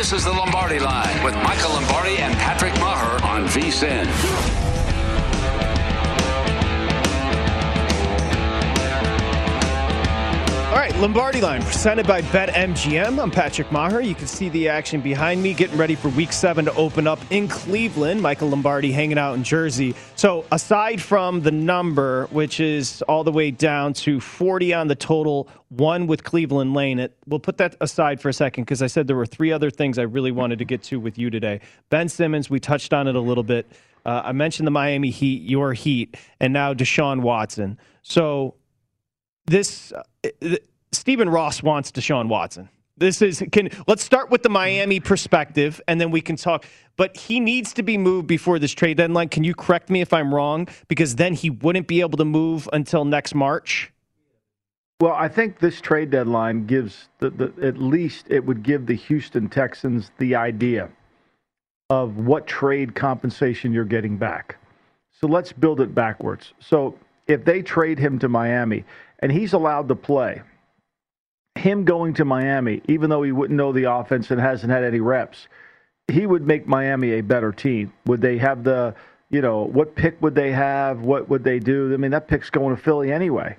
This is the Lombardi Line with Michael Lombardi and Patrick Maher on VSIN. All right, Lombardi line presented by BetMGM. I'm Patrick Maher. You can see the action behind me, getting ready for Week Seven to open up in Cleveland. Michael Lombardi hanging out in Jersey. So, aside from the number, which is all the way down to 40 on the total, one with Cleveland Lane, it, we'll put that aside for a second because I said there were three other things I really wanted to get to with you today. Ben Simmons, we touched on it a little bit. Uh, I mentioned the Miami Heat, your Heat, and now Deshaun Watson. So this uh, Stephen Ross wants Deshaun Watson. This is can let's start with the Miami perspective and then we can talk. But he needs to be moved before this trade deadline. Can you correct me if I'm wrong? Because then he wouldn't be able to move until next March. Well, I think this trade deadline gives the, the at least it would give the Houston Texans the idea of what trade compensation you're getting back. So let's build it backwards. So if they trade him to Miami and he's allowed to play, him going to Miami, even though he wouldn't know the offense and hasn't had any reps, he would make Miami a better team. Would they have the, you know, what pick would they have? What would they do? I mean, that pick's going to Philly anyway.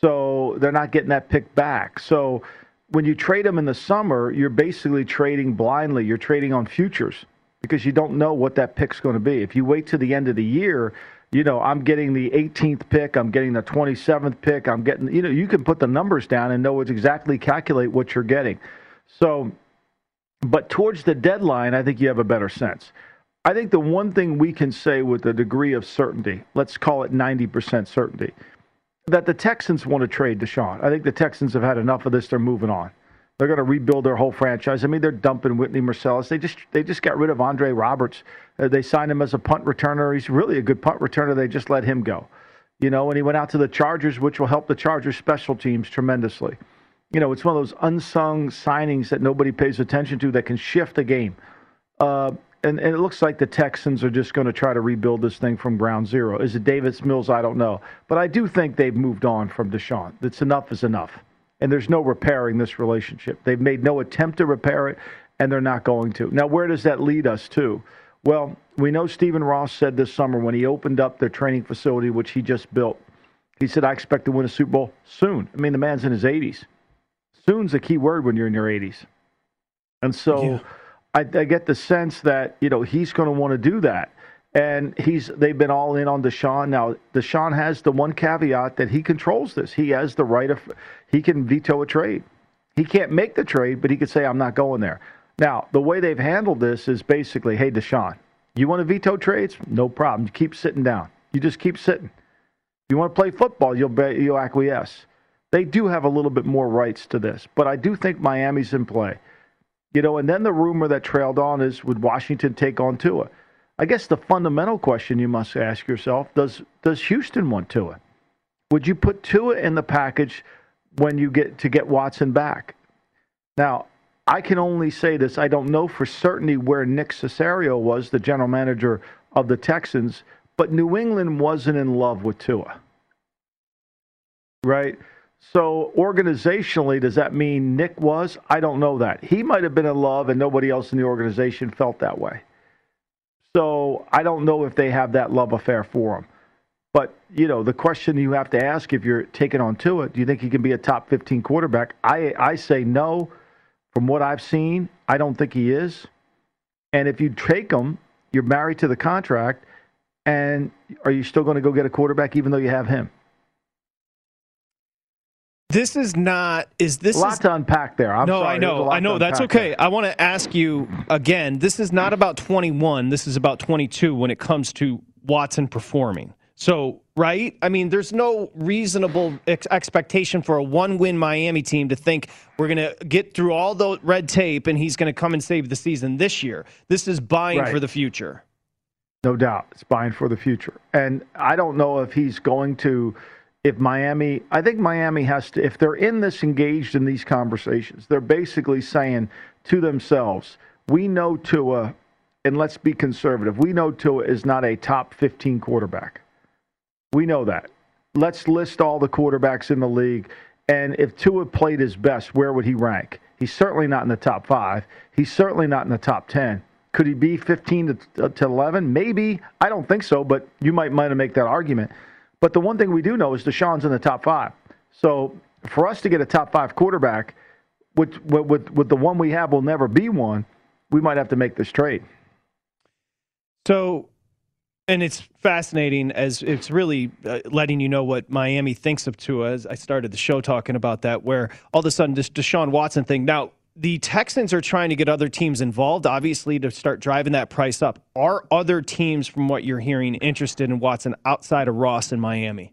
So they're not getting that pick back. So when you trade him in the summer, you're basically trading blindly. You're trading on futures because you don't know what that pick's going to be. If you wait to the end of the year, you know, I'm getting the 18th pick, I'm getting the 27th pick, I'm getting, you know, you can put the numbers down and know exactly calculate what you're getting. So, but towards the deadline, I think you have a better sense. I think the one thing we can say with a degree of certainty, let's call it 90% certainty, that the Texans want to trade Deshaun. I think the Texans have had enough of this. They're moving on. They're going to rebuild their whole franchise. I mean, they're dumping Whitney Mercilus. They just they just got rid of Andre Roberts. Uh, they signed him as a punt returner. He's really a good punt returner. They just let him go. You know, and he went out to the Chargers, which will help the Chargers special teams tremendously. You know, it's one of those unsung signings that nobody pays attention to that can shift a game. Uh, and, and, it looks like the Texans are just going to try to rebuild this thing from ground zero. Is it Davis Mills? I don't know. But I do think they've moved on from Deshaun. It's enough is enough and there's no repairing this relationship. They've made no attempt to repair it, and they're not going to. Now, where does that lead us to? Well, we know Stephen Ross said this summer when he opened up their training facility, which he just built, he said, I expect to win a Super Bowl soon. I mean, the man's in his 80s. Soon's a key word when you're in your 80s. And so yeah. I, I get the sense that, you know, he's going to want to do that. And he's they've been all in on Deshaun. Now Deshaun has the one caveat that he controls this. He has the right of he can veto a trade. He can't make the trade, but he could say I'm not going there. Now the way they've handled this is basically, hey Deshaun, you want to veto trades? No problem. You keep sitting down. You just keep sitting. You want to play football? You'll be, you'll acquiesce. They do have a little bit more rights to this, but I do think Miami's in play. You know, and then the rumor that trailed on is would Washington take on Tua? I guess the fundamental question you must ask yourself does does Houston want Tua? Would you put Tua in the package when you get to get Watson back? Now, I can only say this. I don't know for certainty where Nick Caserio was, the general manager of the Texans, but New England wasn't in love with Tua. Right? So, organizationally, does that mean Nick was? I don't know that. He might have been in love and nobody else in the organization felt that way. So I don't know if they have that love affair for him. But, you know, the question you have to ask if you're taking on Tua, do you think he can be a top 15 quarterback? I, I say no. From what I've seen, I don't think he is. And if you take him, you're married to the contract, and are you still going to go get a quarterback even though you have him? This is not. Is this a lot is, to unpack there? I'm no, sorry. I know, I know. That's okay. There. I want to ask you again. This is not about 21. This is about 22 when it comes to Watson performing. So, right? I mean, there's no reasonable ex- expectation for a one-win Miami team to think we're going to get through all the red tape and he's going to come and save the season this year. This is buying right. for the future. No doubt, it's buying for the future. And I don't know if he's going to if Miami, I think Miami has to, if they're in this engaged in these conversations, they're basically saying to themselves, we know Tua, and let's be conservative, we know Tua is not a top 15 quarterback. We know that. Let's list all the quarterbacks in the league. And if Tua played his best, where would he rank? He's certainly not in the top five. He's certainly not in the top 10. Could he be 15 to, uh, to 11? Maybe. I don't think so, but you might might make that argument. But the one thing we do know is Deshaun's in the top five. So for us to get a top five quarterback, with, with, with the one we have will never be one, we might have to make this trade. So, and it's fascinating as it's really uh, letting you know what Miami thinks of Tua. As I started the show talking about that, where all of a sudden this Deshaun Watson thing. Now, the Texans are trying to get other teams involved, obviously, to start driving that price up. Are other teams, from what you're hearing, interested in Watson outside of Ross in Miami?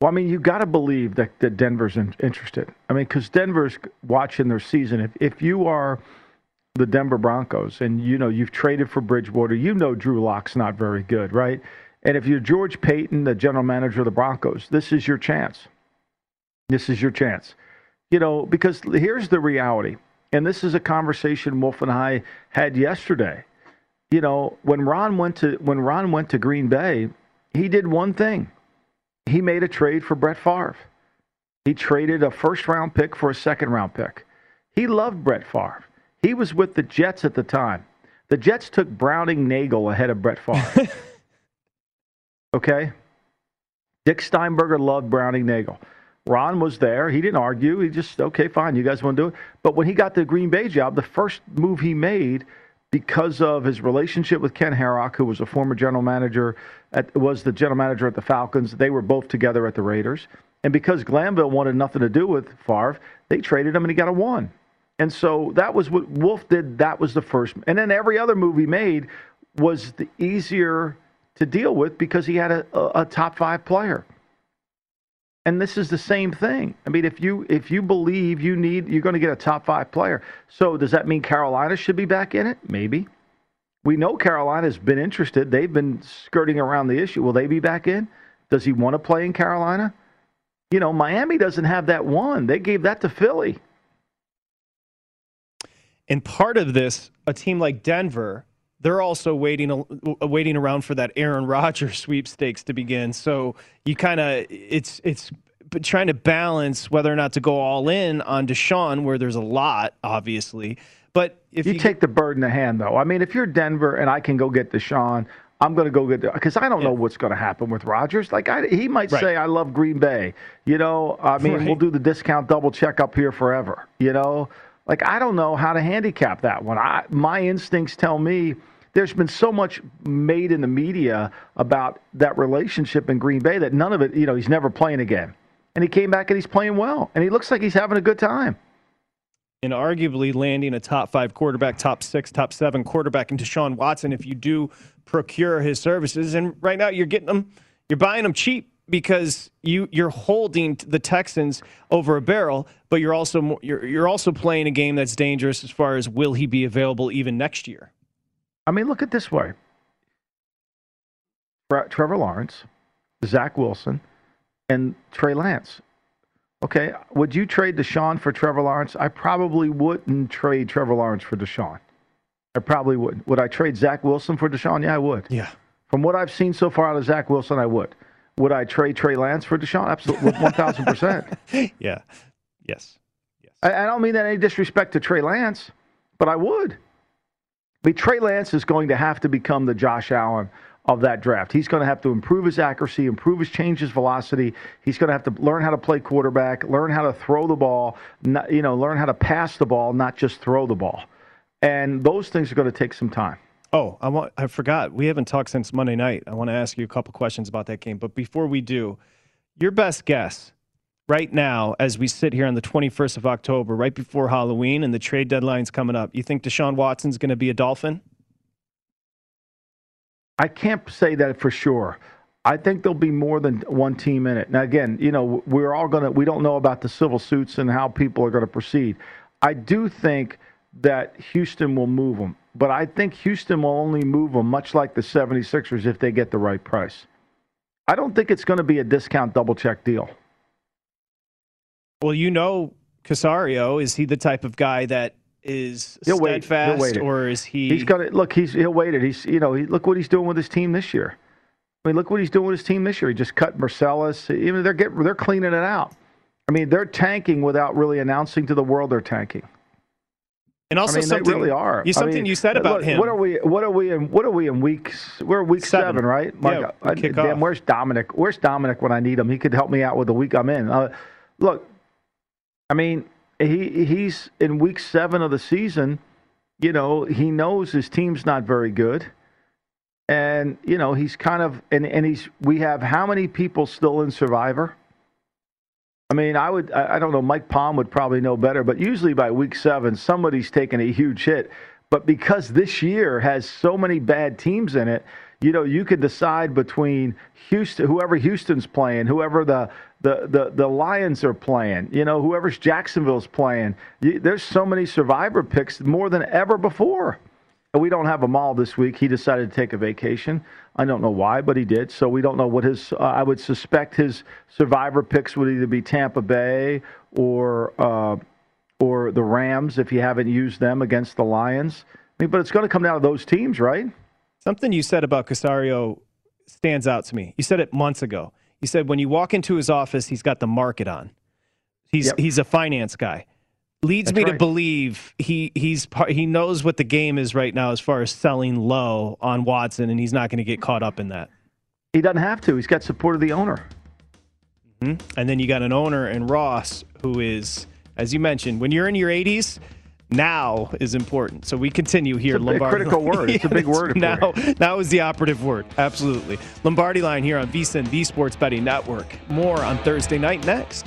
Well, I mean, you got to believe that, that Denver's in, interested. I mean, because Denver's watching their season. If if you are the Denver Broncos and you know you've traded for Bridgewater, you know Drew Lock's not very good, right? And if you're George Paton, the general manager of the Broncos, this is your chance. This is your chance. You know, because here's the reality and this is a conversation Wolf and I had yesterday. You know, when Ron went to when Ron went to Green Bay, he did one thing. He made a trade for Brett Favre. He traded a first round pick for a second round pick. He loved Brett Favre. He was with the Jets at the time. The Jets took Browning Nagle ahead of Brett Favre. okay? Dick Steinberger loved Browning Nagle. Ron was there. He didn't argue. He just, okay, fine, you guys want to do it. But when he got the Green Bay job, the first move he made, because of his relationship with Ken Herock, who was a former general manager, at, was the general manager at the Falcons. They were both together at the Raiders. And because Glanville wanted nothing to do with Favre, they traded him and he got a one. And so that was what Wolf did. That was the first. And then every other move he made was the easier to deal with because he had a, a, a top five player. And this is the same thing. I mean, if you if you believe you need, you're going to get a top five player. So does that mean Carolina should be back in it? Maybe. We know Carolina's been interested. They've been skirting around the issue. Will they be back in? Does he want to play in Carolina? You know, Miami doesn't have that one. They gave that to Philly. And part of this, a team like Denver, they're also waiting uh, waiting around for that Aaron Rodgers sweepstakes to begin. So you kind of it's it's trying to balance whether or not to go all in on Deshaun, where there's a lot, obviously. But if you, you take the bird in the hand, though, I mean, if you're Denver and I can go get Deshaun, I'm going to go get because I don't yeah. know what's going to happen with Rodgers. Like I, he might right. say, "I love Green Bay." You know, I mean, right. we'll do the discount double check up here forever. You know, like I don't know how to handicap that one. I, my instincts tell me there's been so much made in the media about that relationship in Green Bay that none of it, you know, he's never playing again. And he came back and he's playing well. And he looks like he's having a good time. And arguably landing a top five quarterback, top six, top seven quarterback into Deshaun Watson if you do procure his services. And right now you're getting them, you're buying them cheap because you you're holding the Texans over a barrel, but you're also you're you're also playing a game that's dangerous as far as will he be available even next year. I mean, look at this way: Trevor Lawrence, Zach Wilson, and Trey Lance. Okay, would you trade Deshaun for Trevor Lawrence? I probably wouldn't trade Trevor Lawrence for Deshaun. I probably wouldn't. Would I trade Zach Wilson for Deshaun? Yeah, I would. Yeah. From what I've seen so far out of Zach Wilson, I would. Would I trade Trey Lance for Deshaun? Absolutely, one thousand percent. Yeah. Yes. Yes. I, I, don't mean that any disrespect to Trey Lance, but I would. I mean, Trey Lance is going to have to become the Josh Allen of that draft. He's going to have to improve his accuracy, improve his change his velocity. He's going to have to learn how to play quarterback, learn how to throw the ball, not, you know, learn how to pass the ball, not just throw the ball. And those things are going to take some time. Oh, I want I forgot. We haven't talked since Monday night. I want to ask you a couple questions about that game. But before we do, your best guess right now as we sit here on the 21st of October, right before Halloween and the trade deadline's coming up. You think Deshaun Watson's going to be a Dolphin? I can't say that for sure. I think there'll be more than one team in it. Now, again, you know, we're all going to, we don't know about the civil suits and how people are going to proceed. I do think that Houston will move them. But I think Houston will only move them, much like the 76ers, if they get the right price. I don't think it's going to be a discount double check deal. Well, you know, Caserio, is he the type of guy that is he'll steadfast, wait. He'll wait or is he? He's got to look. He's he'll wait it. He's you know he, look what he's doing with his team this year. I mean, look what he's doing with his team this year. He just cut Mercilus. Even they're getting they're cleaning it out. I mean, they're tanking without really announcing to the world they're tanking. And also I mean, something really are. You something I mean, you said about look, him. What are we? What are we in? What are we in weeks? We're week seven, Seven. right? Mark, Yeah, I- kick damn, off. where's Dominic? Where's Dominic when I need him? He could help me out with the week I'm in. Uh, look, I mean, he he's in week seven of the season. You know, he knows his team's not very good, and you know he's kind of and and he's. We have how many people still in Survivor? I mean, I would, I don't know, Mike Palm would probably know better, but usually by week seven, somebody's taking a huge hit. But because this year has so many bad teams in it, you know, you could decide between Houston, whoever Houston's playing, whoever the, the, the, the Lions are playing, you know, whoever's Jacksonville's playing. There's so many survivor picks more than ever before. We don't have Amal this week. He decided to take a vacation. I don't know why, but he did. So we don't know what his. Uh, I would suspect his survivor picks would either be Tampa Bay or uh, or the Rams if you haven't used them against the Lions. I mean, but it's going to come down to those teams, right? Something you said about Caserio stands out to me. You said it months ago. You said when you walk into his office, he's got the market on. He's Yep. he's a finance guy. Leads That's me to believe he he's he knows what the game is right now as far as selling low on Watson, and he's not going to get caught up in that. He doesn't have to. He's got support of the owner. Mm-hmm. And then you got an owner in Ross who is, as you mentioned, when you're in your 80s, now is important. So we continue here. It's a Lombardi critical word. It's a big word Now, now is the operative word. Absolutely. Lombardi line here on VSIN, the Sports Betting Network. More on Thursday night next.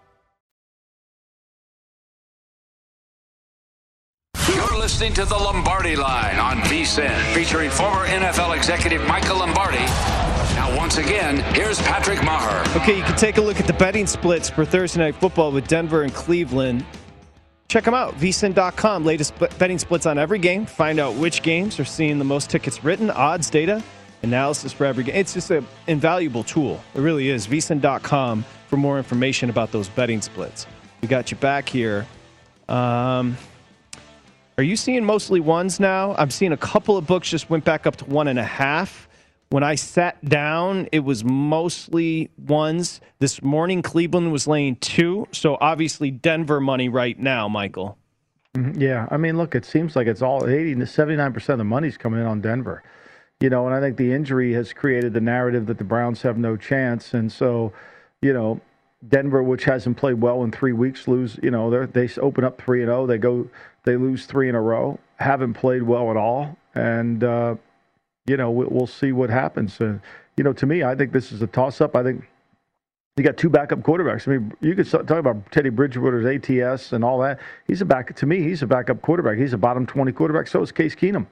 Listening to the Lombardi Line on VSIN, featuring former NFL executive Michael Lombardi. Now, once again, here's Patrick Maher. Okay, you can take a look at the betting splits for Thursday Night Football with Denver and Cleveland. Check them out, vsin.com. Latest betting splits on every game. Find out which games are seeing the most tickets written, odds, data, analysis for every game. It's just an invaluable tool. It really is. vsin.com for more information about those betting splits. We got you back here. Um, are you seeing mostly ones now? I'm seeing a couple of books just went back up to one and a half. When I sat down, it was mostly ones. This morning, Cleveland was laying two. So obviously, Denver money right now, Michael. Mhm, Yeah, I mean, look, it seems like it's all 80 to 79% of the money's coming in on Denver. You know, and I think the injury has created the narrative that the Browns have no chance. And so, you know, Denver, which hasn't played well in three weeks, lose, you know, they open up 3 and 0. They go, they lose three in a row, haven't played well at all. And, uh, you know, we- we'll see what happens. Uh, you know, to me, I think this is a toss up. I think you got two backup quarterbacks. I mean, you could talk about Teddy Bridgewater's ATS and all that. He's a back to me. He's a backup quarterback. He's a bottom twenty quarterback. So is Case Keenum.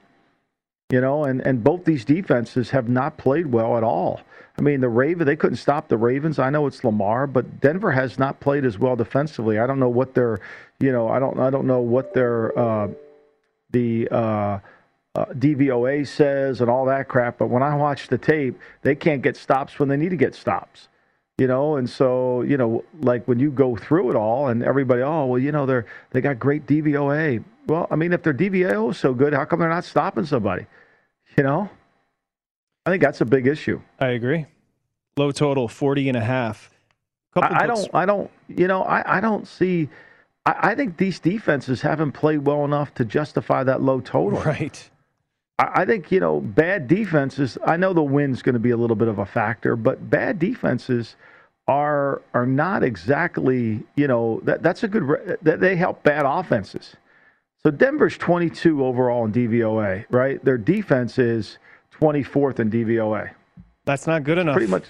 You know, and and both these defenses have not played well at all. I mean, the Raven they couldn't stop the Ravens. I know it's Lamar, but Denver has not played as well defensively. I don't know what their, you know, I don't I don't know what their uh, the. Uh, uh, DVOA says and all that crap. But when I watch the tape, they can't get stops when they need to get stops. You know, and so you know, like when you go through it all, and everybody, oh well, you know, they're they got great DVOA. Well, I mean, if their DVOA is so good, how come they're not stopping somebody? You know, I think that's a big issue. I agree. Low total, 40 and a half. Couple I, I don't, I don't, you know, I, I don't see. I, I think these defenses haven't played well enough to justify that low total. Right. I I think you know bad defenses. I know the win's going to be a little bit of a factor, but bad defenses are are not exactly you know that that's a good that they help bad offenses. So Denver's 22 overall in DVOA, right? Their defense is 24th in DVOA. That's not good enough. Pretty much.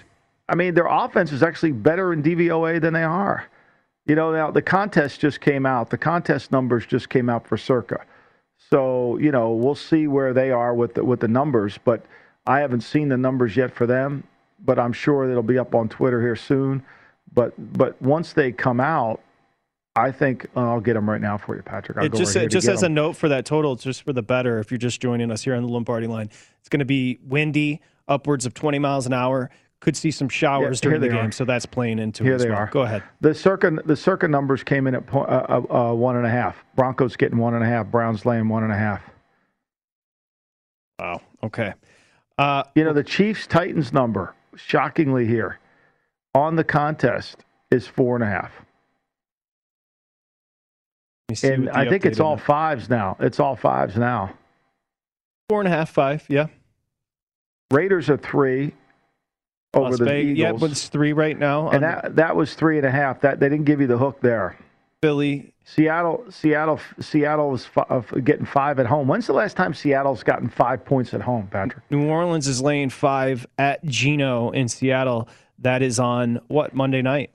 I mean, their offense is actually better in DVOA than they are. You know, now the contest just came out. The contest numbers just came out for Circa. So you know, we'll see where they are with the, with the numbers. But I haven't seen the numbers yet for them. But I'm sure it'll be up on Twitter here soon. But but once they come out, I think uh, I'll get them right now for you, Patrick. I'll It go just right it just as a 'em. note for that total, just for the better. If you're just joining us here on the Lombardi line, it's going to be windy, upwards of 20 miles an hour. Could see some showers here during the game, are. so that's playing into Here it as they well. are. Go ahead. The circa the circa numbers came in at point, uh, uh, uh, one and a half. Broncos getting one and a half. Browns laying one and a half. Wow. Okay. Uh, You know the Chiefs Titans number, shockingly here, on the contest is four and a half. let me see And I think it's all fives now. It's all fives now. four and a half, five. Yeah. Raiders are three over Las the Vegas. Yeah, but it's three right now. and that that was three and a half. That they didn't give you the hook there. Philly. Seattle, Seattle, Seattle was uh, getting five at home. When's the last time Seattle's gotten five points at home, Patrick? New Orleans is laying five at Geno in Seattle. That is on what Monday night?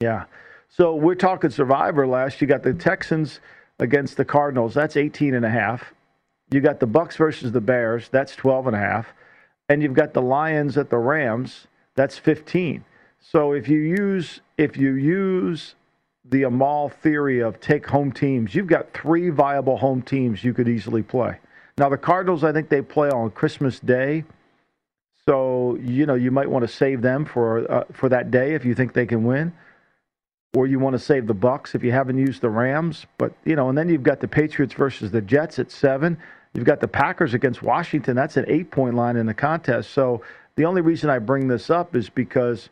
Yeah. So we're talking Survivor last. You got the Texans against the Cardinals. That's 18 and a half. You got the Bucs versus the Bears. That's 12 and a half. And you've got the Lions at the Rams. That's 15. So if you use if you use the Amal theory of take home teams, you've got three viable home teams you could easily play. Now the Cardinals, I think they play on Christmas Day, so you know you might want to save them for uh, for that day if you think they can win, or you want to save the Bucs if you haven't used the Rams. But you know, and then you've got the Patriots versus the Jets at seven. You've got the Packers against Washington. That's an eight point line in the contest. So the only reason I bring this up is because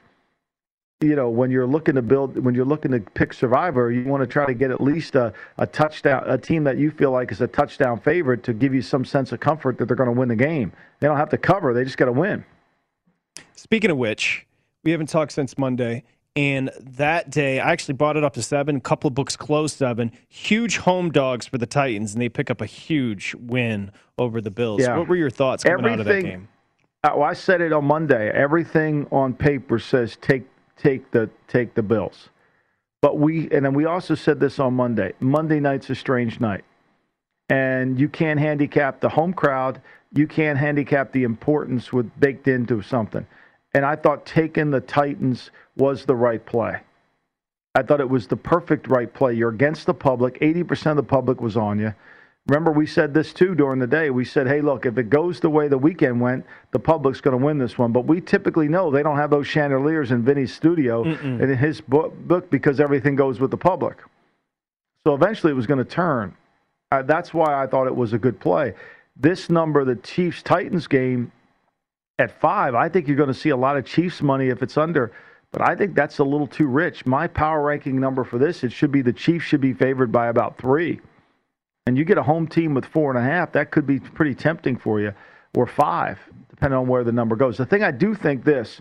you know, when you're looking to build, when you're looking to pick Survivor, you want to try to get at least a, a touchdown, a team that you feel like is a touchdown favorite to give you some sense of comfort that they're going to win the game. They don't have to cover; they just got to win. Speaking of which, we haven't talked since Monday, and that day I actually bought it up to seven. A couple of books closed seven. Huge home dogs for the Titans, and they pick up a huge win over the Bills. Yeah. What were your thoughts coming Everything, out of that game? Uh, well, I said it on Monday. Everything on paper says take take the take the Bills. But we and then we also said this on Monday. Monday night's a strange night. And you can't handicap the home crowd. You can't handicap the importance with baked into something. And I thought taking the Titans was the right play. I thought it was the perfect right play. You're against the public. 80% of the public was on you. Remember, we said this too during the day. We said, hey, look, if it goes the way the weekend went, the public's going to win this one. But we typically know they don't have those chandeliers in Vinny's studio Mm-mm. and in his book, book because everything goes with the public. So eventually it was going to turn. Uh, that's why I thought it was a good play. This number, the Chiefs Titans game at five, I think you're going to see a lot of Chiefs money if it's under. But I think that's a little too rich. My power ranking number for this, it should be the Chiefs should be favored by about three and you get a home team with four and a half, that could be pretty tempting for you, or five, depending on where the number goes. The thing I do think this,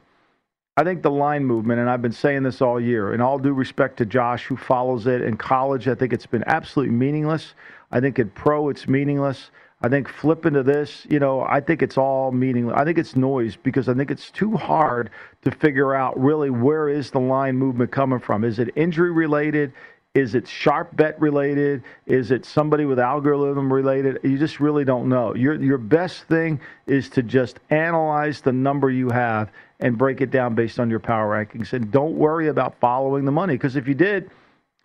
I think the line movement, and I've been saying this all year, in all due respect to Josh, who follows it in college, I think it's been absolutely meaningless. I think in pro, it's meaningless. I think flipping to this, you know, I think it's all meaningless. I think it's noise because I think it's too hard to figure out really where is the line movement coming from. Is it injury related? Is it sharp bet related? Is it somebody with algorithm related? You just really don't know. Your your best thing is to just analyze the number you have and break it down based on your power rankings. And don't worry about following the money because if you did,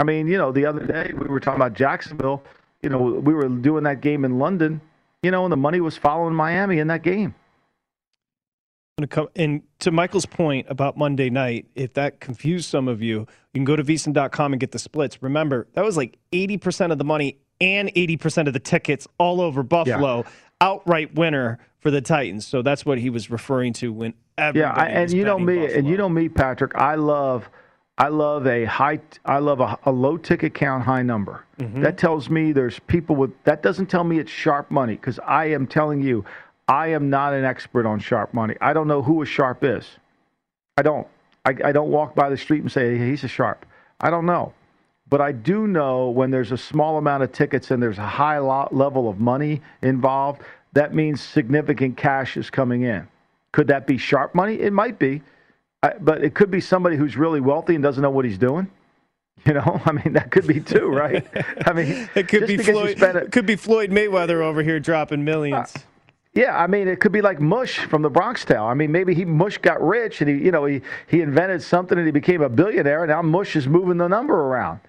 I mean, you know, the other day we were talking about Jacksonville. You know, we were doing that game in London. You know, and the money was following Miami in that game. going to come and to Michael's point about Monday night, if that confused some of you, you can go to vsin.com and get the splits. Remember, that was like 80% of the money and 80% of the tickets all over Buffalo. Outright winner for the Titans. So that's what he was referring to when Yeah, I, and you know me, Buffalo. and you know me, Patrick. I love, I love a high, I love a, a low ticket count, high number. Mm-hmm. That tells me there's people with. That doesn't tell me it's sharp money because I am telling you, I am not an expert on sharp money. I don't know who a sharp is. I don't. I, I don't walk by the street and say hey, he's a sharp. I don't know. But I do know when there's a small amount of tickets and there's a high lo- level of money involved, that means significant cash is coming in. Could that be sharp money? It might be. I, but it could be somebody who's really wealthy and doesn't know what he's doing. You know, I mean, that could be too, right? I mean, it could be Floyd. a- It could be Floyd Mayweather over here dropping millions. Uh, yeah, I mean, it could be like Mush from the Bronx Tale. I mean, maybe he Mush got rich and he, you know, he he invented something and he became a billionaire. And now Mush is moving the number around.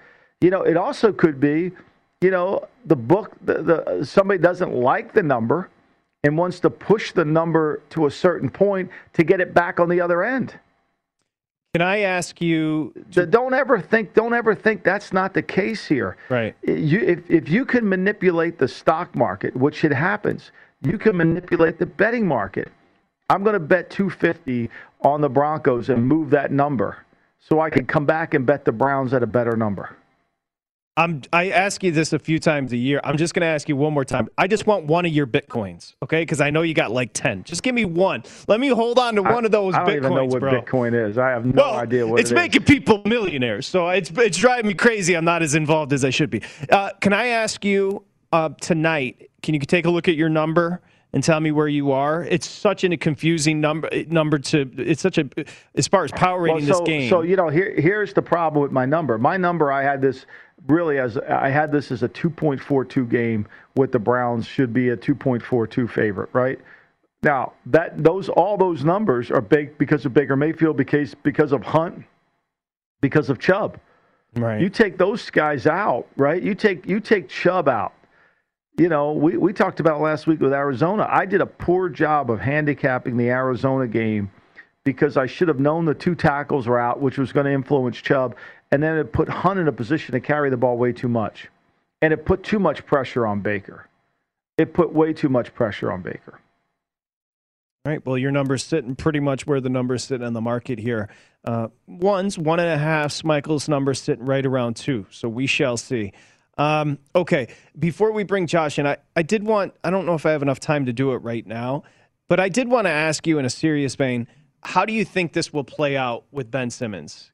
You know, it also could be, you know, the book. The, the somebody doesn't like the number and wants to push the number to a certain point to get it back on the other end. Can I ask you? So don't ever think. Don't ever think that's not the case here. Right. You, if if you can manipulate the stock market, which it happens, you can manipulate the betting market. I'm going to bet 250 on the Broncos and move that number, so I can come back and bet the Browns at a better number. I'm, I ask you this a few times a year. I'm just going to ask you one more time. I just want one of your bitcoins, okay? Because I know you got like ten. Just give me one. Let me hold on to one of those bitcoins. I don't bitcoins, even know what bro. Bitcoin is. I have no well, idea what it's it is. making people millionaires, so it's it's driving me crazy. I'm not as involved as I should be. Uh, can I ask you uh, tonight? Can you take a look at your number and tell me where you are. It's such a confusing number number to it's such a as far as power rating well, so, this game. So you know, here here's the problem with my number. My number, I had this really as I had this as a 2.42 game with the Browns should be a 2.42 favorite, right? Now that those all those numbers are big because of Baker Mayfield, because because of Hunt, because of Chubb. Right. You take those guys out, right? You take you take Chubb out. You know, we, we talked about last week with Arizona. I did a poor job of handicapping the Arizona game because I should have known the two tackles were out, which was going to influence Chubb, and then it put Hunt in a position to carry the ball way too much. And it put too much pressure on Baker. It put way too much pressure on Baker. All right. Well, your number's sitting pretty much where the number's sitting on the market here. Uh, ones, one and a half. Michael's number sitting right around two. So we shall see. Um, okay. Before we bring Josh in, I, I did want, I don't know if I have enough time to do it right now, but I did want to ask you in a serious vein how do you think this will play out with Ben Simmons?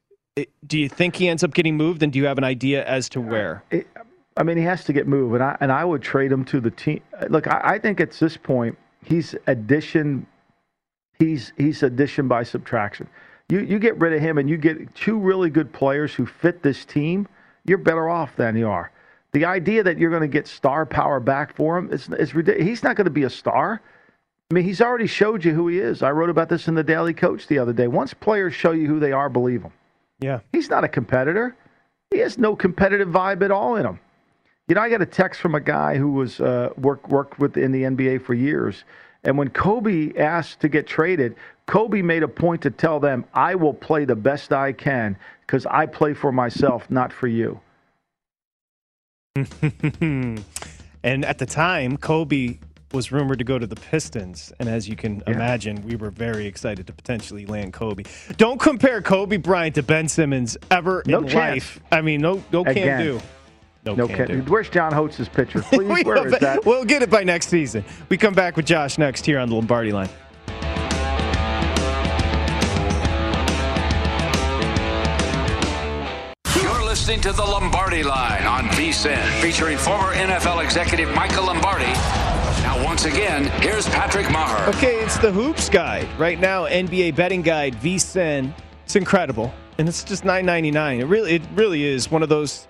Do you think he ends up getting moved, and do you have an idea as to where? It, I mean, he has to get moved, and I and I would trade him to the team. Look, I, I think at this point he's addition. He's he's addition by subtraction. You you get rid of him, and you get two really good players who fit this team. You're better off than you are. The idea that you're going to get star power back for him is it's ridiculous. He's not going to be a star. I mean, he's already showed you who he is. I wrote about this in the Daily Coach the other day. Once players show you who they are, believe them. Yeah. He's not a competitor. He has no competitive vibe at all in him. You know, I got a text from a guy who was uh, worked worked with in the NBA for years, and when Kobe asked to get traded, Kobe made a point to tell them, "I will play the best I can because I play for myself, not for you." and at the time, Kobe was rumored to go to the Pistons, and as you can yeah. imagine, we were very excited to potentially land Kobe. Don't compare Kobe Bryant to Ben Simmons ever no in chance. life. I mean, no, no Again. can do. No, no can do. Where's John Holtz's picture? Please, where is that? We'll get it by next season. We come back with Josh next here on the Lombardi line. listening to the Lombardi Line on VSIN, featuring former NFL executive Michael Lombardi. Once again, here's Patrick Maher. Okay, it's the Hoops Guide. Right now, NBA betting guide, VSIN. It's incredible. And it's just $9.99. It really, it really is one of those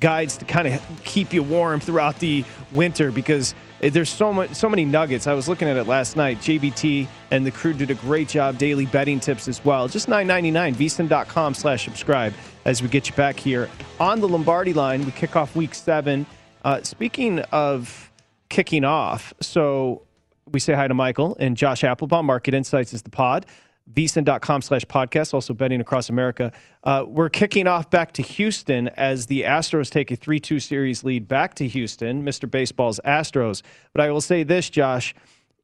guides to kind of keep you warm throughout the winter because there's so much, so many nuggets. I was looking at it last night. JBT and the crew did a great job. Daily betting tips as well. Just $9.99. VSIN.com slash subscribe as we get you back here on the Lombardi line. We kick off week seven. Uh, speaking of kicking off, so we say hi to Michael and Josh Applebaum. Market Insights is the pod. VSIN.com slash podcast, also betting across America. Uh, we're kicking off back to Houston as the Astros take a 3 2 series lead back to Houston, Mr. Baseball's Astros. But I will say this, Josh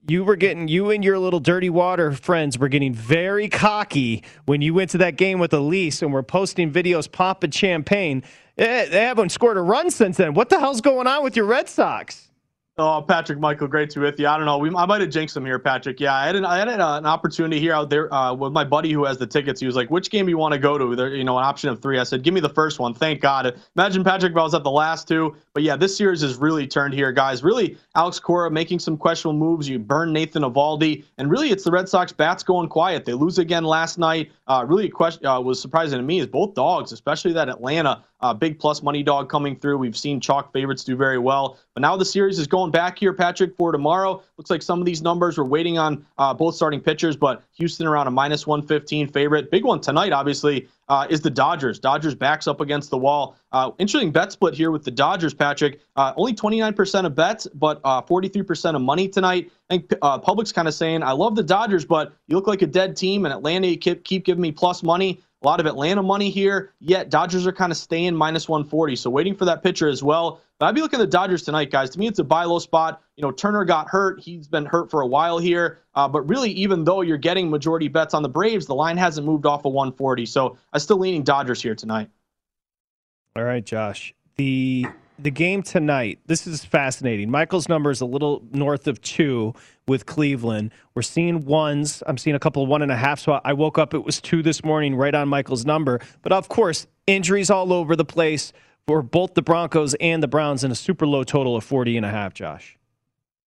you were getting you and your little dirty water friends were getting very cocky when you went to that game with Elise and were posting videos popping champagne. Eh, they haven't scored a run since then. What the hell's going on with your Red Sox? Oh, Patrick, Michael, great to be with you. I don't know. We, I might have jinxed him here, Patrick. Yeah, I had an, I had an, uh, opportunity here out there uh, with my buddy who has the tickets. He was like, "Which game you want to go to?" There, you know, an option of three. I said, "Give me the first one." Thank God. Imagine Patrick if I was at the last two. But yeah, this series has really turned here, guys. Really, Alex Cora making some questionable moves. You burn Nathan Eovaldi, and really, it's the Red Sox bats going quiet. They lose again last night. Uh, really, question uh, was surprising to me is both dogs, especially that Atlanta uh, big plus money dog coming through. We've seen chalk favorites do very well. But now the series is going back here, Patrick, for tomorrow. Looks like some of these numbers we're waiting on uh, both starting pitchers, but Houston around a minus 115 favorite. Big one tonight, obviously, uh, is the Dodgers. Dodgers backs up against the wall. Uh, interesting bet split here with the Dodgers, Patrick. Uh, only 29% of bets, but 43% uh, of money tonight. I think public's kind of saying, I love the Dodgers, but you look like a dead team, and Atlanta keep, keep giving me plus money. A lot of Atlanta money here, yet Dodgers are kind of staying minus 140. So waiting for that pitcher as well. But I'd be looking at the Dodgers tonight, guys. To me, it's a buy low spot. You know, Turner got hurt. He's been hurt for a while here. Uh, but really, even though you're getting majority bets on the Braves, the line hasn't moved off of 140. So I'm still leaning Dodgers here tonight. All right, Josh. The the game tonight, this is fascinating. Michael's number is a little north of two with Cleveland. We're seeing ones. I'm seeing a couple of one and a half. So I woke up, it was two this morning, right on Michael's number. But of course, injuries all over the place for both the Broncos and the Browns, in a super low total of 40 and a half, Josh.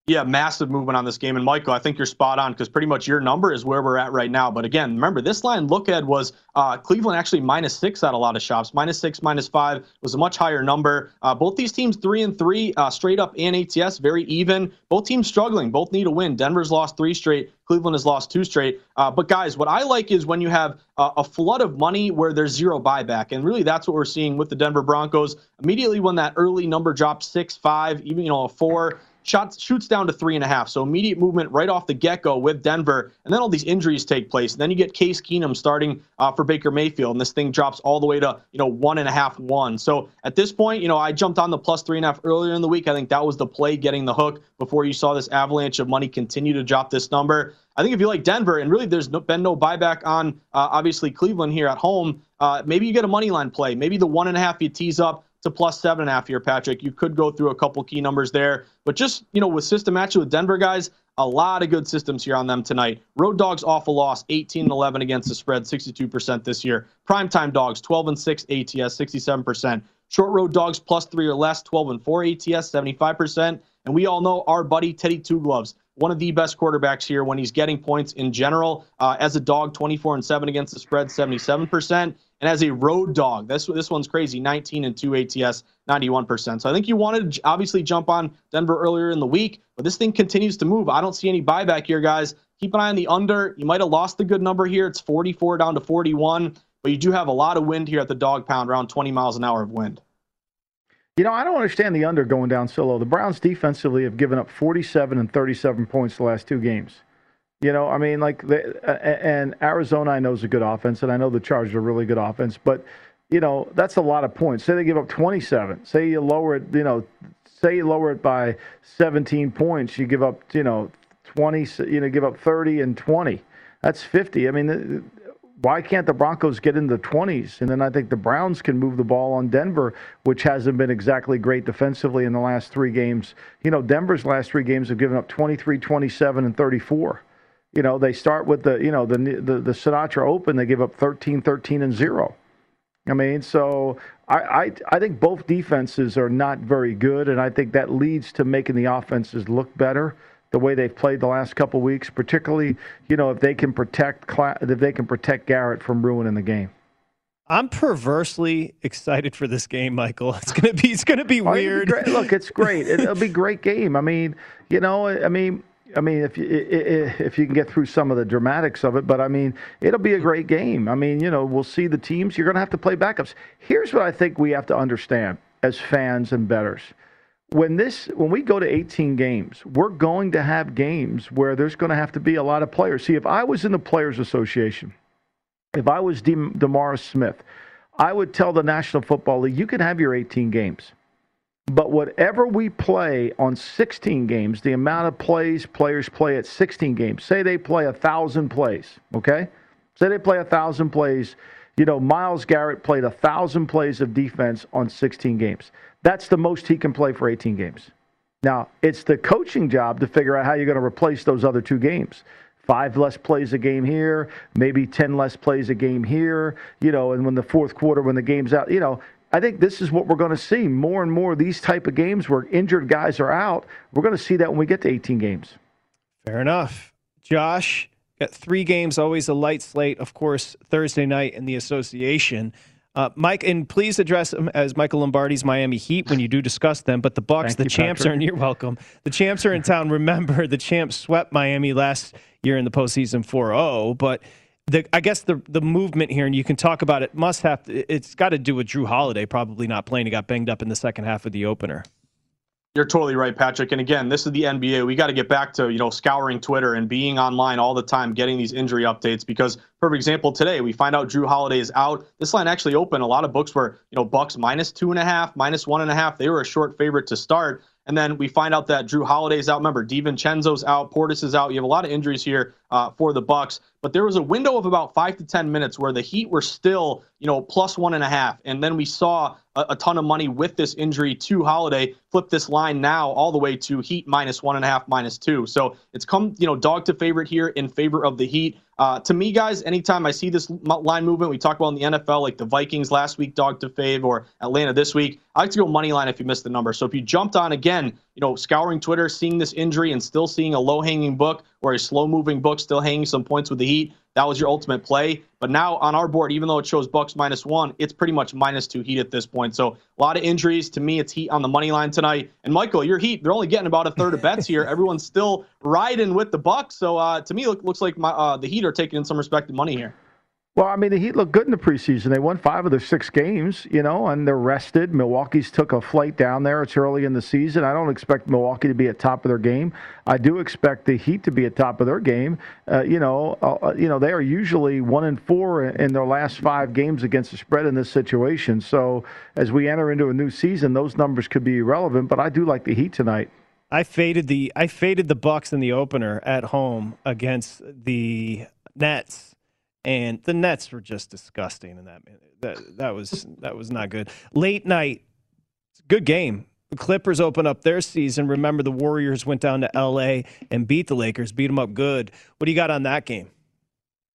Yeah, massive movement on this game. And Michael, I think you're spot on because pretty much your number is where we're at right now. But again, remember, this line look at was uh, Cleveland actually minus six at a lot of shops. Minus six, minus five was a much higher number. Uh, both these teams three and three, uh, straight up and ATS, very even. Both teams struggling. Both need a win. Denver's lost three straight. Cleveland has lost two straight. Uh, but guys, what I like is when you have uh, a flood of money where there's zero buyback, and really that's what we're seeing with the Denver Broncos. Immediately when that early number drops six, five, even you know a four shots shoots down to three and a half. So immediate movement right off the get go with Denver, and then all these injuries take place. And then you get Case Keenum starting uh, for Baker Mayfield, and this thing drops all the way to you know one and a half, one. So at this point, you know I jumped on the plus three and a half earlier in the week. I think that was the play, getting the hook before you saw this avalanche of money continue to drop this number. I think if you like Denver, and really there's no, been no buyback on uh, obviously Cleveland here at home, uh, maybe you get a money line play. Maybe the one and a half you tease up to plus seven and a half here, Patrick. You could go through a couple key numbers there, but just you know with system matching with Denver guys, a lot of good systems here on them tonight. Road dogs off a loss, 18 and 11 against the spread, 62% this year. Primetime dogs, 12 and 6 ATS, 67%. Short road dogs plus three or less, 12 and 4 ATS, 75%. And we all know our buddy Teddy Two Gloves, one of the best quarterbacks here when he's getting points in general. Uh, as a dog, 24 and 7 against the spread, 77%. And as a road dog, this this one's crazy, 19 and 2 ATS, 91%. So I think you wanted to obviously jump on Denver earlier in the week, but this thing continues to move. I don't see any buyback here, guys. Keep an eye on the under. You might have lost the good number here. It's 44 down to 41, but you do have a lot of wind here at the dog pound, around 20 miles an hour of wind. You know, I don't understand the under going down so low. The Browns defensively have given up 47 and 37 points the last two games. You know, I mean, like, the, uh, and Arizona, I know is a good offense, and I know the Chargers are really good offense, but you know, that's a lot of points. Say they give up 27. Say you lower it, you know, say you lower it by 17 points, you give up, you know, 20, you know, give up 30 and 20. That's 50. I mean, why can't the Broncos get in the 20s? And then I think the Browns can move the ball on Denver, which hasn't been exactly great defensively in the last three games. You know, Denver's last three games have given up 23, 27, and 34. You know, they start with the, you know, the, the, the Sinatra Open, they give up 13, 13, and 0. I mean, so I, I, I think both defenses are not very good, and I think that leads to making the offenses look better the way they've played the last couple weeks, particularly you know if they can protect if they can protect Garrett from ruining the game. I'm perversely excited for this game, Michael. It's gonna be it's gonna be oh, weird. Be Look, it's great. It'll be a great game. I mean, you know, I mean. I mean, if you, if you can get through some of the dramatics of it, but I mean, it'll be a great game. I mean, you know, we'll see the teams. You're going to have to play backups. Here's what I think we have to understand as fans and bettors when this when we go to 18 games, we're going to have games where there's going to have to be a lot of players. See, if I was in the Players Association, if I was De- DeMaurice Smith, I would tell the National Football League, you can have your 18 games. But whatever we play on 16 games, the amount of plays players play at 16 games, say they play a thousand plays, okay? Say they play a thousand plays. You know, Myles Garrett played a thousand plays of defense on 16 games. That's the most he can play for 18 games. Now, it's the coaching job to figure out how you're going to replace those other two games. Five less plays a game here, maybe 10 less plays a game here, you know, and when the fourth quarter, when the game's out, you know, I think this is what we're going to see more and more these type of games where injured guys are out. We're going to see that when we get to 18 games. Fair enough. Josh, got three games, always a light slate. Of course, Thursday night in the association. Uh, Mike, and please address them as Michael Lombardi's Miami Heat when you do discuss them. But the Bucks, Thank the you, champs Patrick. are, and you're welcome. The champs are in town. Remember, the champs swept Miami last year in the postseason 4-0. But the, I guess the the movement here, and you can talk about it, must have it's got to do with Jrue Holiday probably not playing. He got banged up in the second half of the opener. You're totally right, Patrick. And again, this is the NBA. We got to get back to, you know, scouring Twitter and being online all the time, getting these injury updates. Because, for example, today we find out Jrue Holiday is out. This line actually opened. A lot of books were, you know, Bucks minus two and a half, minus one and a half. They were a short favorite to start. And then we find out that Jrue Holiday's out. Remember, DiVincenzo's out, Portis is out. You have a lot of injuries here uh, for the Bucks. But there was a window of about five to ten minutes where the Heat were still, you know, plus one and a half, and then we saw a, a ton of money with this injury to Holiday flip this line now all the way to Heat minus one and a half, minus two. So it's come, you know, dog to favorite here in favor of the Heat. Uh, to me, guys, anytime I see this line movement, we talk about in the NFL, like the Vikings last week, dog to fave, or Atlanta this week. I like to go money line if you missed the number. So if you jumped on again, you know, scouring Twitter, seeing this injury, and still seeing a low hanging book or a slow moving book still hanging some points with the Heat, that was your ultimate play. But now on our board, even though it shows Bucks minus one, it's pretty much minus two Heat at this point. So a lot of injuries. To me, it's Heat on the money line tonight. And Michael, your Heat, they're only getting about a third of bets here. Everyone's still riding with the Bucks. So uh, to me, it looks like my, uh, the Heat are taking in some respected money here. Well, I mean, the Heat looked good in the preseason. They won five of their six games, you know, and they're rested. Milwaukee's took a flight down there. It's early in the season. I don't expect Milwaukee to be at top of their game. I do expect the Heat to be at top of their game. Uh, you know, uh, uh you know, they are usually one and four in their last five games against the spread in this situation. So as we enter into a new season, those numbers could be irrelevant. But I do like the Heat tonight. I faded the I faded the Bucks in the opener at home against the Nets and the Nets were just disgusting. And that that that was that was not good. Late night, good game. The Clippers open up their season. Remember, the Warriors went down to L.A. and beat the Lakers, beat them up good. What do you got on that game?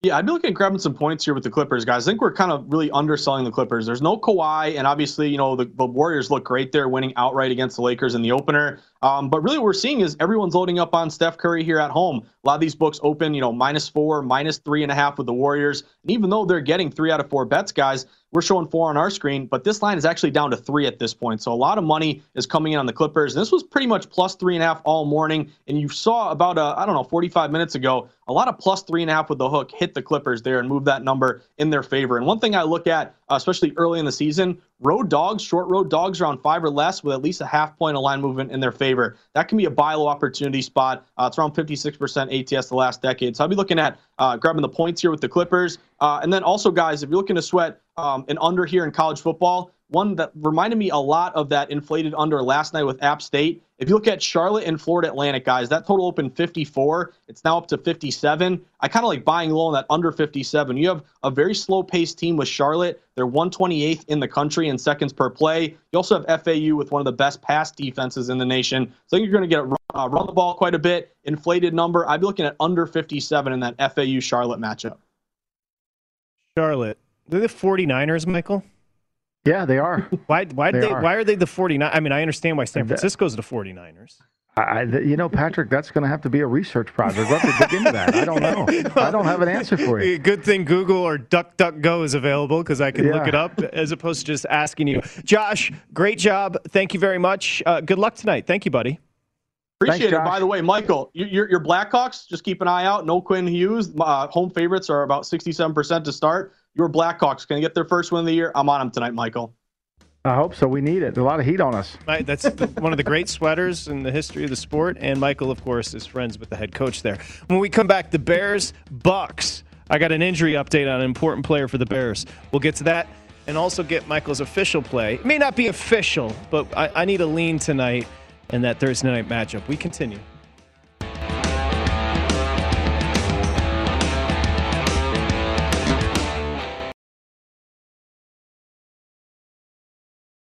Yeah, I'd be looking at grabbing some points here with the Clippers, guys. I think we're kind of really underselling the Clippers. There's no Kawhi, and obviously, you know, the, the Warriors look great there, winning outright against the Lakers in the opener. Um, but really, what we're seeing is everyone's loading up on Steph Curry here at home. A lot of these books open, you know, minus four, minus three and a half with the Warriors. And even though they're getting three out of four bets, guys, we're showing four on our screen, but this line is actually down to three at this point. So a lot of money is coming in on the Clippers. And this was pretty much plus three and a half all morning. And you saw about, uh, I don't know, 45 minutes ago, a lot of plus three and a half with the hook hit the Clippers there and move that number in their favor. And one thing I look at, especially early in the season, road dogs, short road dogs around five or less with at least a half point of line movement in their favor. That can be a buy low opportunity spot. Uh, it's around 56% ATS the last decade. So I'll be looking at uh, grabbing the points here with the Clippers. Uh, and then also, guys, if you're looking to sweat um, an under here in college football, one that reminded me a lot of that inflated under last night with App State. If you look at Charlotte and Florida Atlantic, guys, that total opened 54. It's now up to 57. I kind of like buying low on that under 57. You have a very slow paced team with Charlotte. They're 128th in the country in seconds per play. You also have FAU with one of the best pass defenses in the nation. So you're going to get uh, run the ball quite a bit. Inflated number. I'd be looking at under 57 in that FAU Charlotte matchup. Charlotte. They're the 49ers, Michael? Yeah, they are. Why? Why? They, they are. Why are they the 49? I mean, I understand why San Francisco's the 49ers. I, you know, Patrick, that's going to have to be a research project. We'll have to dig into that. I don't know. I don't have an answer for you. Good thing Google or DuckDuckGo is available because I can yeah. look it up as opposed to just asking you. Josh, great job. Thank you very much. Uh, good luck tonight. Thank you, buddy. Appreciate Thanks, it. By the way, Michael, your, your Blackhawks, just keep an eye out. No Quinn Hughes. Uh, home favorites are about 67% to start. Your Blackhawks going to get their first win of the year. I'm on them tonight, Michael. I hope so. We need it. a lot of heat on us. Right, that's the, one of the great sweaters in the history of the sport. And Michael, of course, is friends with the head coach there. When we come back, the Bears, Bucks. I got an injury update on an important player for the Bears. We'll get to that and also get Michael's official play. It may not be official, but I, I need a lean tonight in that Thursday night matchup. We continue.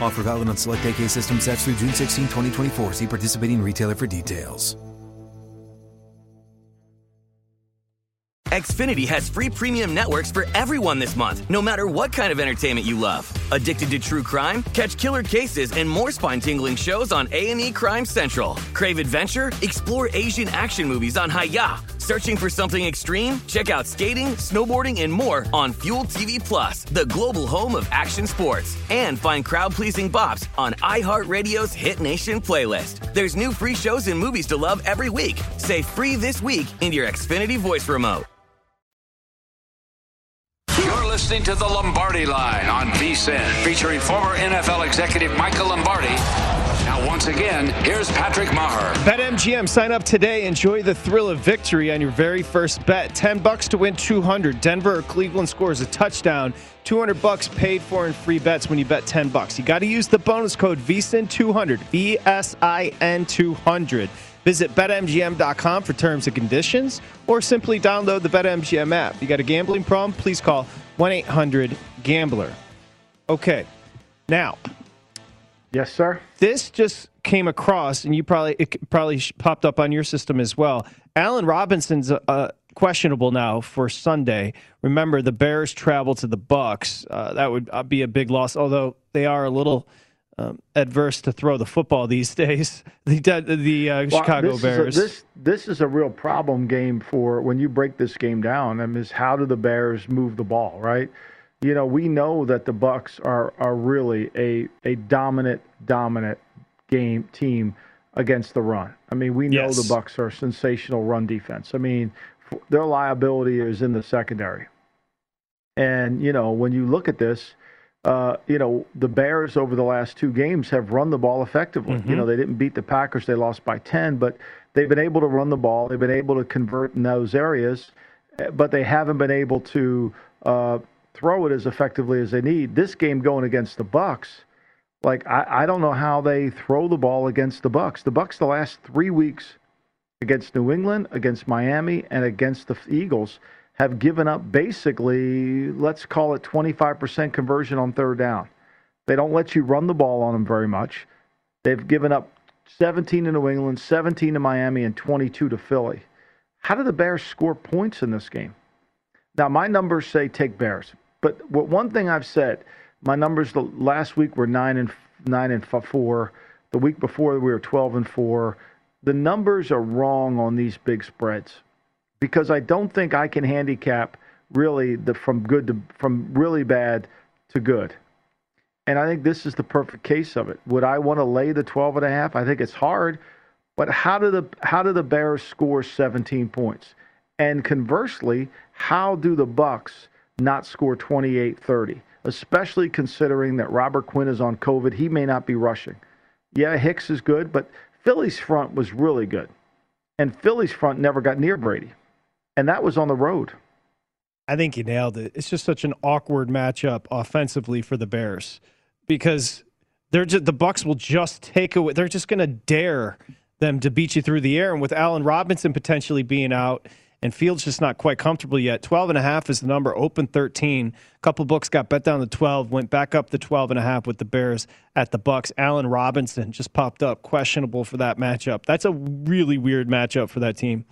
Offer valid on select AK system sets through June 16, 2024. See participating retailer for details. Xfinity has free premium networks for everyone this month, no matter what kind of entertainment you love. Addicted to true crime? Catch killer cases and more spine-tingling shows on A&E Crime Central. Crave adventure? Explore Asian action movies on Hi-YAH. Searching for something extreme? Check out skating, snowboarding, and more on Fuel TV Plus, the global home of action sports. And find crowd-pleasing bops on iHeartRadio's Hit Nation playlist. There's new free shows and movies to love every week. Say free this week in your Xfinity voice remote. You're listening to the Lombardi Line on VSIN, featuring former NFL executive Michael Lombardi. Now, once again, here's Patrick Maher. BetMGM, sign up today. Enjoy the thrill of victory on your very first bet. 10 bucks to win 200. Denver or Cleveland scores a touchdown. 200 bucks paid for in free bets when you bet 10 bucks. You got to use the bonus code VSIN200, V S I N 200. Visit betmgm.com for terms and conditions or simply download the BetMGM app. You got a gambling problem? Please call 1 800 Gambler. Okay, now. Yes, sir. This just came across, and you probably it probably popped up on your system as well. Allen Robinson's uh, questionable now for Sunday. Remember, the Bears travel to the Bucks. Uh, that would uh, be a big loss, although they are a little um, adverse to throw the football these days. The the uh, well, Chicago this Bears. Is a, this this is a real problem game for when you break this game down. I mean, is how do the Bears move the ball, right? You know, we know that the Bucks are are really a a dominant dominant game team against the run. I mean, we know yes. the Bucks are a sensational run defense. I mean, their liability is in the secondary. And you know, when you look at this uh, you know, the Bears over the last two games have run the ball effectively. Mm-hmm. You know, they didn't beat the Packers; they lost by ten, but they've been able to run the ball. They've been able to convert in those areas, eh, but they haven't been able to uh, throw it as effectively as they need. This game going against the Bucks, like I, I don't know how they throw the ball against the Bucks. The Bucks the last three weeks against New England, against Miami, and against the Eagles have given up basically, let's call it 25% conversion on third down. They don't let you run the ball on them very much. They've given up 17 to New England, 17 to Miami, and 22 to Philly. How do the Bears score points in this game? Now, my numbers say take Bears, but one thing I've said, my numbers the last week were nine and nine and four. The week before we were 12 and four. The numbers are wrong on these big spreads because I don't think I can handicap really the from good to from really bad to good. And I think this is the perfect case of it. Would I want to lay the 12 and a half? I think it's hard, but how do the how do the Bears score 17 points? And conversely, how do the Bucks not score 28-30? Especially considering that Robert Quinn is on COVID, he may not be rushing. Yeah, Hicks is good, but Philly's front was really good. And Philly's front never got near Brady and that was on the road. I think you nailed it. It's just such an awkward matchup offensively for the Bears because they're just, the Bucks will just take away. They're just going to dare them to beat you through the air, and with Allen Robinson potentially being out and Fields just not quite comfortable yet. 12 and a half is the number, open 13. A couple books got bet down to 12, went back up to 12 and a half with the Bears at the Bucks. Allen Robinson just popped up, questionable for that matchup. That's a really weird matchup for that team.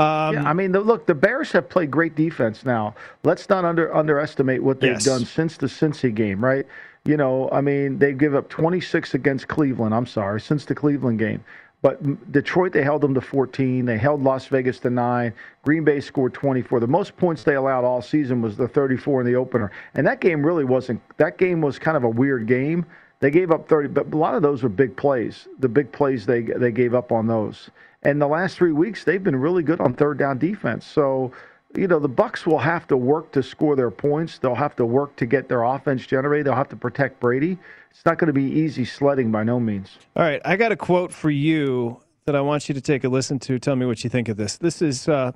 Um, yeah, I mean, the, look, the Bears have played great defense now. Let's not under underestimate what they've yes. done since the Cincy game, right? You know, I mean, they give up 26 against Cleveland. I'm sorry, since the Cleveland game. But Detroit, they held them to 14. They held Las Vegas to nine. Green Bay scored 24. The most points they allowed all season was the 34 in the opener. And that game really wasn't. That game was kind of a weird game. They gave up 30, but a lot of those were big plays. The big plays they they gave up on those. And the last three weeks, they've been really good on third down defense. So, you know, the Bucks will have to work to score their points. They'll have to work to get their offense generated. They'll have to protect Brady. It's not going to be easy sledding by no means. All right, I got a quote for you that I want you to take a listen to. Tell me what you think of this. This is uh,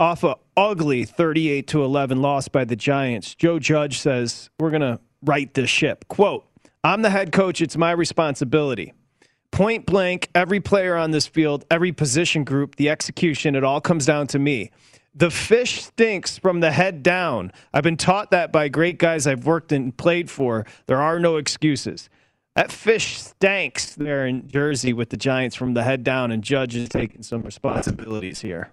off a ugly 38 to 11 loss by the Giants, Joe Judge says, We're going to right this ship. Quote, I'm the head coach. It's my responsibility. Point blank, every player on this field, every position group, the execution, it all comes down to me. The fish stinks from the head down. I've been taught that by great guys I've worked and played for. There are no excuses. That fish stanks there in Jersey with the Giants from the head down, and Judge is taking some responsibilities here.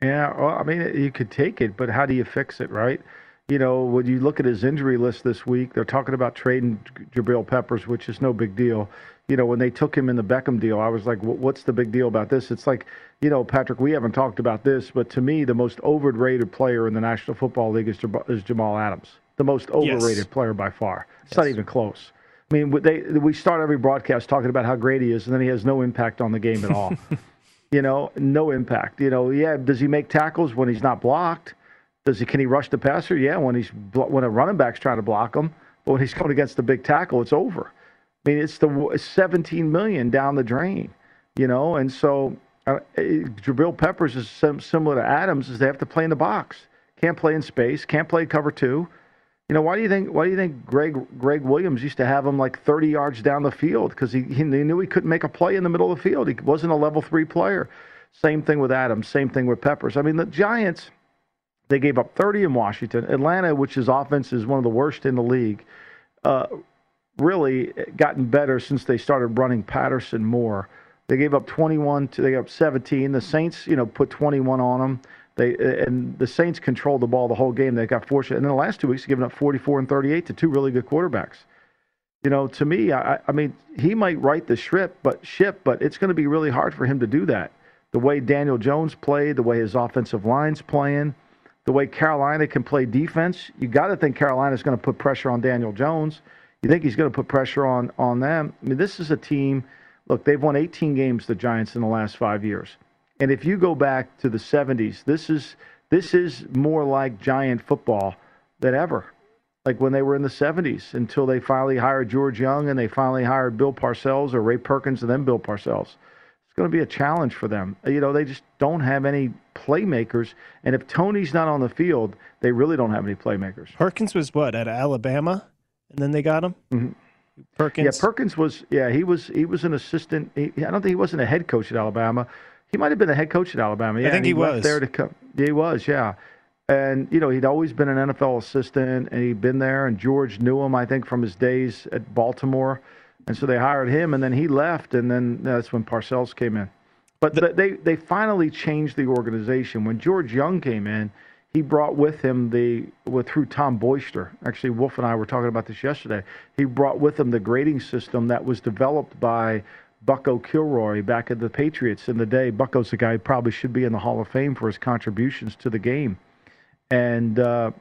Yeah, well, I mean, you could take it, but how do you fix it, right? You know, when you look at his injury list this week, they're talking about trading Jabril Peppers, which is no big deal. You know, when they took him in the Beckham deal, I was like, what's the big deal about this? It's like, you know, Patrick, we haven't talked about this, but to me, the most overrated player in the National Football League is, is Jamal Adams. The most overrated yes. player by far. It's yes. not even close. I mean, they, we start every broadcast talking about how great he is, and then he has no impact on the game at all. you know, no impact. You know, yeah, does he make tackles when he's not blocked? Does he can he rush the passer? Yeah, when he's when a running back's trying to block him, but when he's going against the big tackle, it's over. I mean, it's the 17 million down the drain, you know, and so uh, Jabril Peppers is similar to Adams, is they have to play in the box, can't play in space, can't play cover two. You know, why do you think why do you think Greg Gregg Williams used to have him like 30 yards down the field because he, he knew he couldn't make a play in the middle of the field. He wasn't a level three player. Same thing with Adams. Same thing with Peppers. I mean, the Giants they gave up 30 in Washington. Atlanta, which is offense is one of the worst in the league, uh, really gotten better since they started running Patterson more. They gave up 21 to they gave up 17. The Saints, you know, put 21 on them. They and the Saints controlled the ball the whole game. They got fortunate, and then the last two weeks, giving up 44 and 38 to two really good quarterbacks. You know, to me, I, I mean, he might write the ship, but ship, but it's going to be really hard for him to do that. The way Daniel Jones played, the way his offensive line's playing, the way Carolina can play defense, you got to think Carolina's going to put pressure on Daniel Jones. You think he's going to put pressure on on them? I mean, this is a team. Look, they've won 18 games, the Giants, in the last five years. And if you go back to the 70s, this is this is more like giant football than ever. Like when they were in the 70s until they finally hired George Young and they finally hired Bill Parcells or Ray Perkins and then Bill Parcells. Going to be a challenge for them. You know, they just don't have any playmakers. And if Tony's not on the field, they really don't have any playmakers. Perkins was what at Alabama, and then they got him. Mm-hmm. Perkins. Yeah, Perkins was. Yeah, he was. He was an assistant. He, I don't think he wasn't a head coach at Alabama, he might have been the head coach at Alabama. Yeah, I think he, he was there to come. Yeah, he was. Yeah, and you know he'd always been an NFL assistant, and he'd been there. And George knew him, I think, from his days at Baltimore, and so they hired him. And then he left, and then that's when Parcells came in. But the, they they finally changed the organization when George Young came in. He brought with him the with through Tom Boisture. Actually, Wolf and I were talking about this yesterday. He brought with him the grading system that was developed by Bucko Kilroy back at the Patriots in the day. Bucko's a guy who probably should be in the Hall of Fame for his contributions to the game, and uh,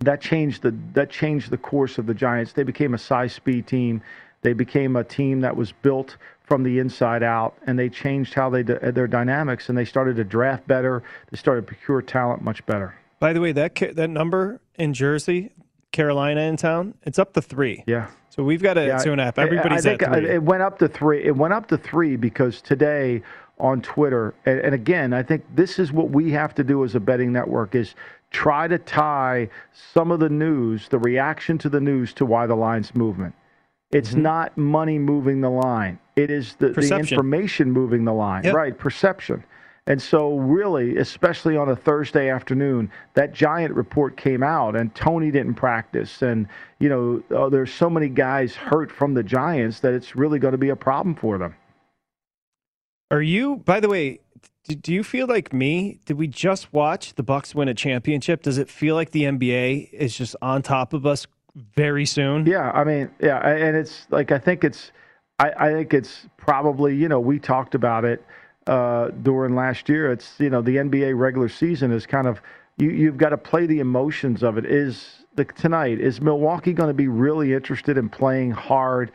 that changed the that changed the course of the Giants. They became a size speed team. They became a team that was built from the inside out, and they changed how they uh, their dynamics, and they started to draft better. They started to procure talent much better. By the way, that that number in Jersey, Carolina in town, it's up to three. Yeah. So we've got a yeah, two and a half. Everybody's I think at three. It went up to three. It went up to three because today on Twitter, and, and again, I think this is what we have to do as a betting network is try to tie some of the news, the reaction to the news, to why the line's movement. It's mm-hmm. not money moving the line. It is the, the information moving the line. Yep. Right, perception. And so, really, especially on a Thursday afternoon, that giant report came out, and Tony didn't practice, and you know, oh, there's so many guys hurt from the Giants that it's really going to be a problem for them. Are you? By the way, do you feel like me? Did we just watch the Bucks win a championship? Does it feel like the NBA is just on top of us very soon? Yeah, I mean, yeah, and it's like I think it's, I, I think it's probably you know we talked about it uh, during last year. It's you know the NBA regular season is kind of you you've got to play the emotions of it. Is the tonight is Milwaukee going to be really interested in playing hard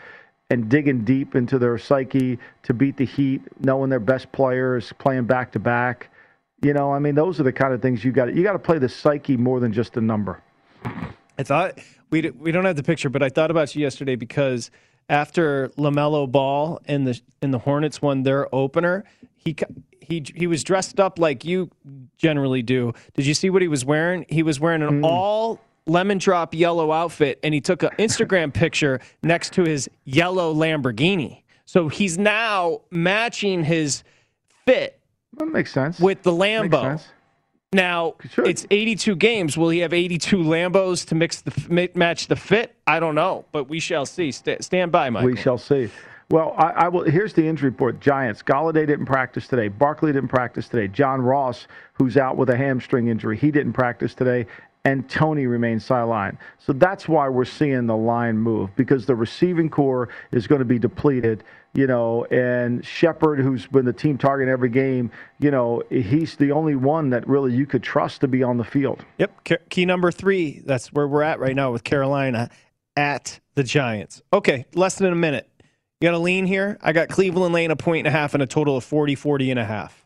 and digging deep into their psyche to beat the Heat, knowing their best players playing back to back? You know, I mean, those are the kind of things you got. You got to play the psyche more than just a number. It's I thought we we don't have the picture, but I thought about you yesterday because after LaMelo Ball and the and the Hornets won their opener, he he he was dressed up like you generally do. Did you see what he was wearing? He was wearing an mm. all lemon drop yellow outfit, and he took an Instagram picture next to his yellow Lamborghini. So he's now matching his fit That makes sense. with the Makes Lambo. Now it's 82 games. Will he have 82 Lambos to mix the match the fit? I don't know, but we shall see. Sta stand by, Michael. We shall see. Well, I, I will. Here's the injury report: Giants. Golladay didn't practice today. Barkley didn't practice today. John Ross, who's out with a hamstring injury, he didn't practice today. And Tony remains sidelined. So that's why we're seeing the line move because the receiving corps is going to be depleted. You know, and Shepard, who's been the team target every game, you know, he's the only one that really you could trust to be on the field. Yep. Key number three. That's where we're at right now with Carolina at the Giants. Okay. Less than a minute. You got a lean here? I got Cleveland laying a point and a half and a total of 40, 40 and a half.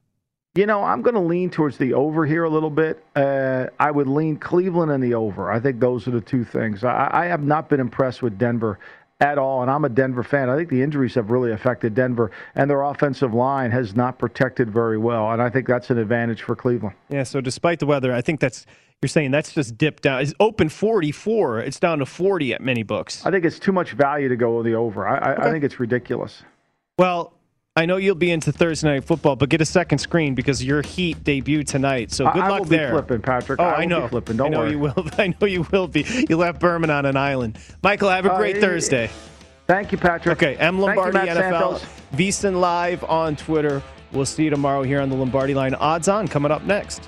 You know, I'm going to lean towards the over here a little bit. Uh, I would lean Cleveland and the over. I think those are the two things. I, I have not been impressed with Denver at all, and I'm a Denver fan. I think the injuries have really affected Denver, and their offensive line has not protected very well, and I think that's an advantage for Cleveland. Yeah. So despite the weather, I think that's, you're saying that's just dipped down. It's open 44. It's down to 40 at many books. I think it's too much value to go with the over. I, I, I think it's ridiculous. Well, I know you'll be into Thursday night football, but get a second screen because your Heat debut tonight. So good I, I luck will be there. flipping, Patrick. Oh, I, I, know. Flipping. Don't I know worry. you will. I know you will be. You left Berman on an island. Michael, have a Uh, great yeah, Thursday. Thank you, Patrick. Okay, M Thank you, Lombardi NFL, Santos. VSiN Live on Twitter. We'll see you tomorrow here on the Lombardi Line. Odds on coming up next.